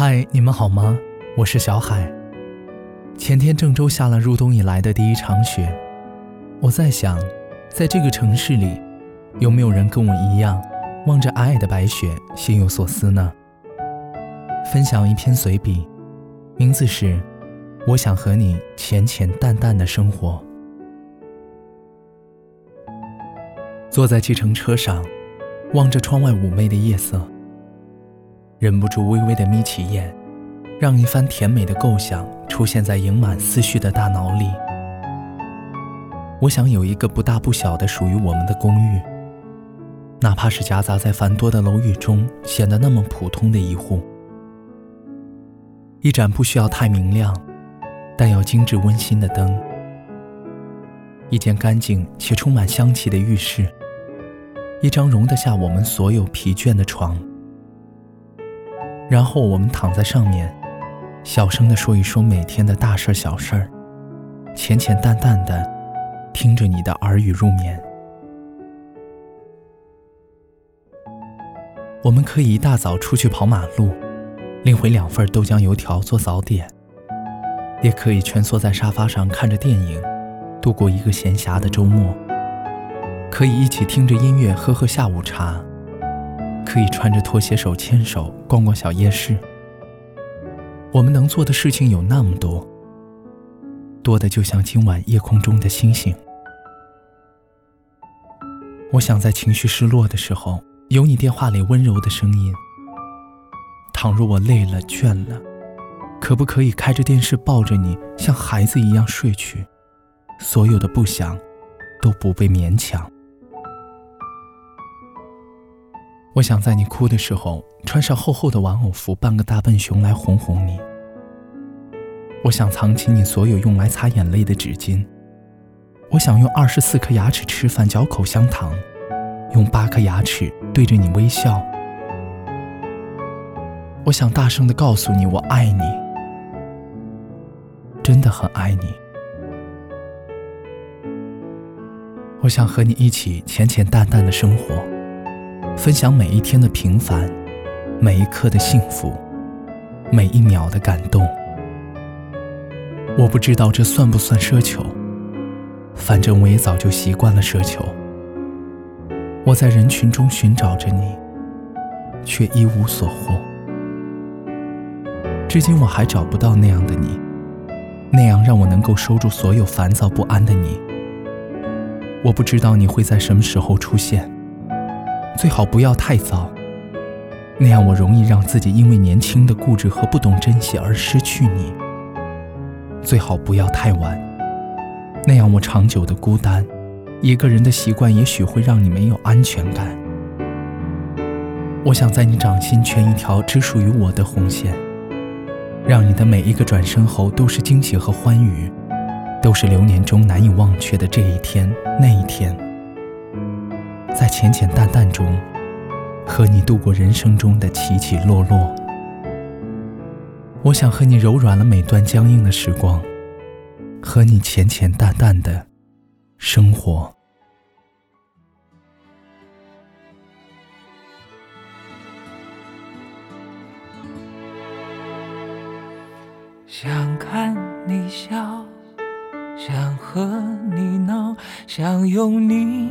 嗨，你们好吗？我是小海。前天郑州下了入冬以来的第一场雪，我在想，在这个城市里，有没有人跟我一样，望着皑皑的白雪，心有所思呢？分享一篇随笔，名字是《我想和你浅浅淡淡的生活》。坐在计程车上，望着窗外妩媚的夜色。忍不住微微的眯起眼，让一番甜美的构想出现在盈满思绪的大脑里。我想有一个不大不小的属于我们的公寓，哪怕是夹杂在繁多的楼宇中，显得那么普通的一户。一盏不需要太明亮，但要精致温馨的灯，一间干净且充满香气的浴室，一张容得下我们所有疲倦的床。然后我们躺在上面，小声地说一说每天的大事小事儿，浅浅淡淡的听着你的耳语入眠。我们可以一大早出去跑马路，拎回两份豆浆油条做早点；也可以蜷缩在沙发上看着电影，度过一个闲暇的周末；可以一起听着音乐喝喝下午茶。可以穿着拖鞋手牵手逛逛小夜市。我们能做的事情有那么多，多的就像今晚夜空中的星星。我想在情绪失落的时候，有你电话里温柔的声音。倘若我累了倦了，可不可以开着电视抱着你，像孩子一样睡去？所有的不想，都不被勉强。我想在你哭的时候穿上厚厚的玩偶服，扮个大笨熊来哄哄你。我想藏起你所有用来擦眼泪的纸巾。我想用二十四颗牙齿吃饭，嚼口香糖，用八颗牙齿对着你微笑。我想大声的告诉你我爱你，真的很爱你。我想和你一起浅浅淡淡的生活。分享每一天的平凡，每一刻的幸福，每一秒的感动。我不知道这算不算奢求，反正我也早就习惯了奢求。我在人群中寻找着你，却一无所获。至今我还找不到那样的你，那样让我能够收住所有烦躁不安的你。我不知道你会在什么时候出现。最好不要太早，那样我容易让自己因为年轻的固执和不懂珍惜而失去你。最好不要太晚，那样我长久的孤单，一个人的习惯也许会让你没有安全感。我想在你掌心圈一条只属于我的红线，让你的每一个转身后都是惊喜和欢愉，都是流年中难以忘却的这一天那一天。在浅浅淡淡中，和你度过人生中的起起落落。我想和你柔软了每段僵硬的时光，和你浅浅淡淡的生活。想看你笑，想和你闹，想拥你。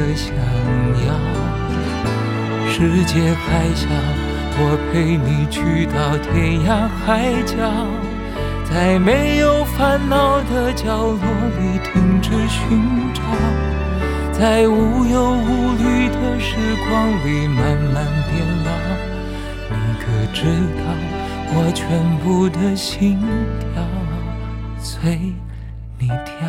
的想要，世界还小，我陪你去到天涯海角，在没有烦恼的角落里停止寻找，在无忧无虑的时光里慢慢变老。你可知道，我全部的心跳随你跳。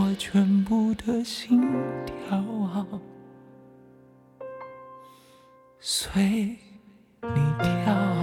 我全部的心跳啊，随你跳。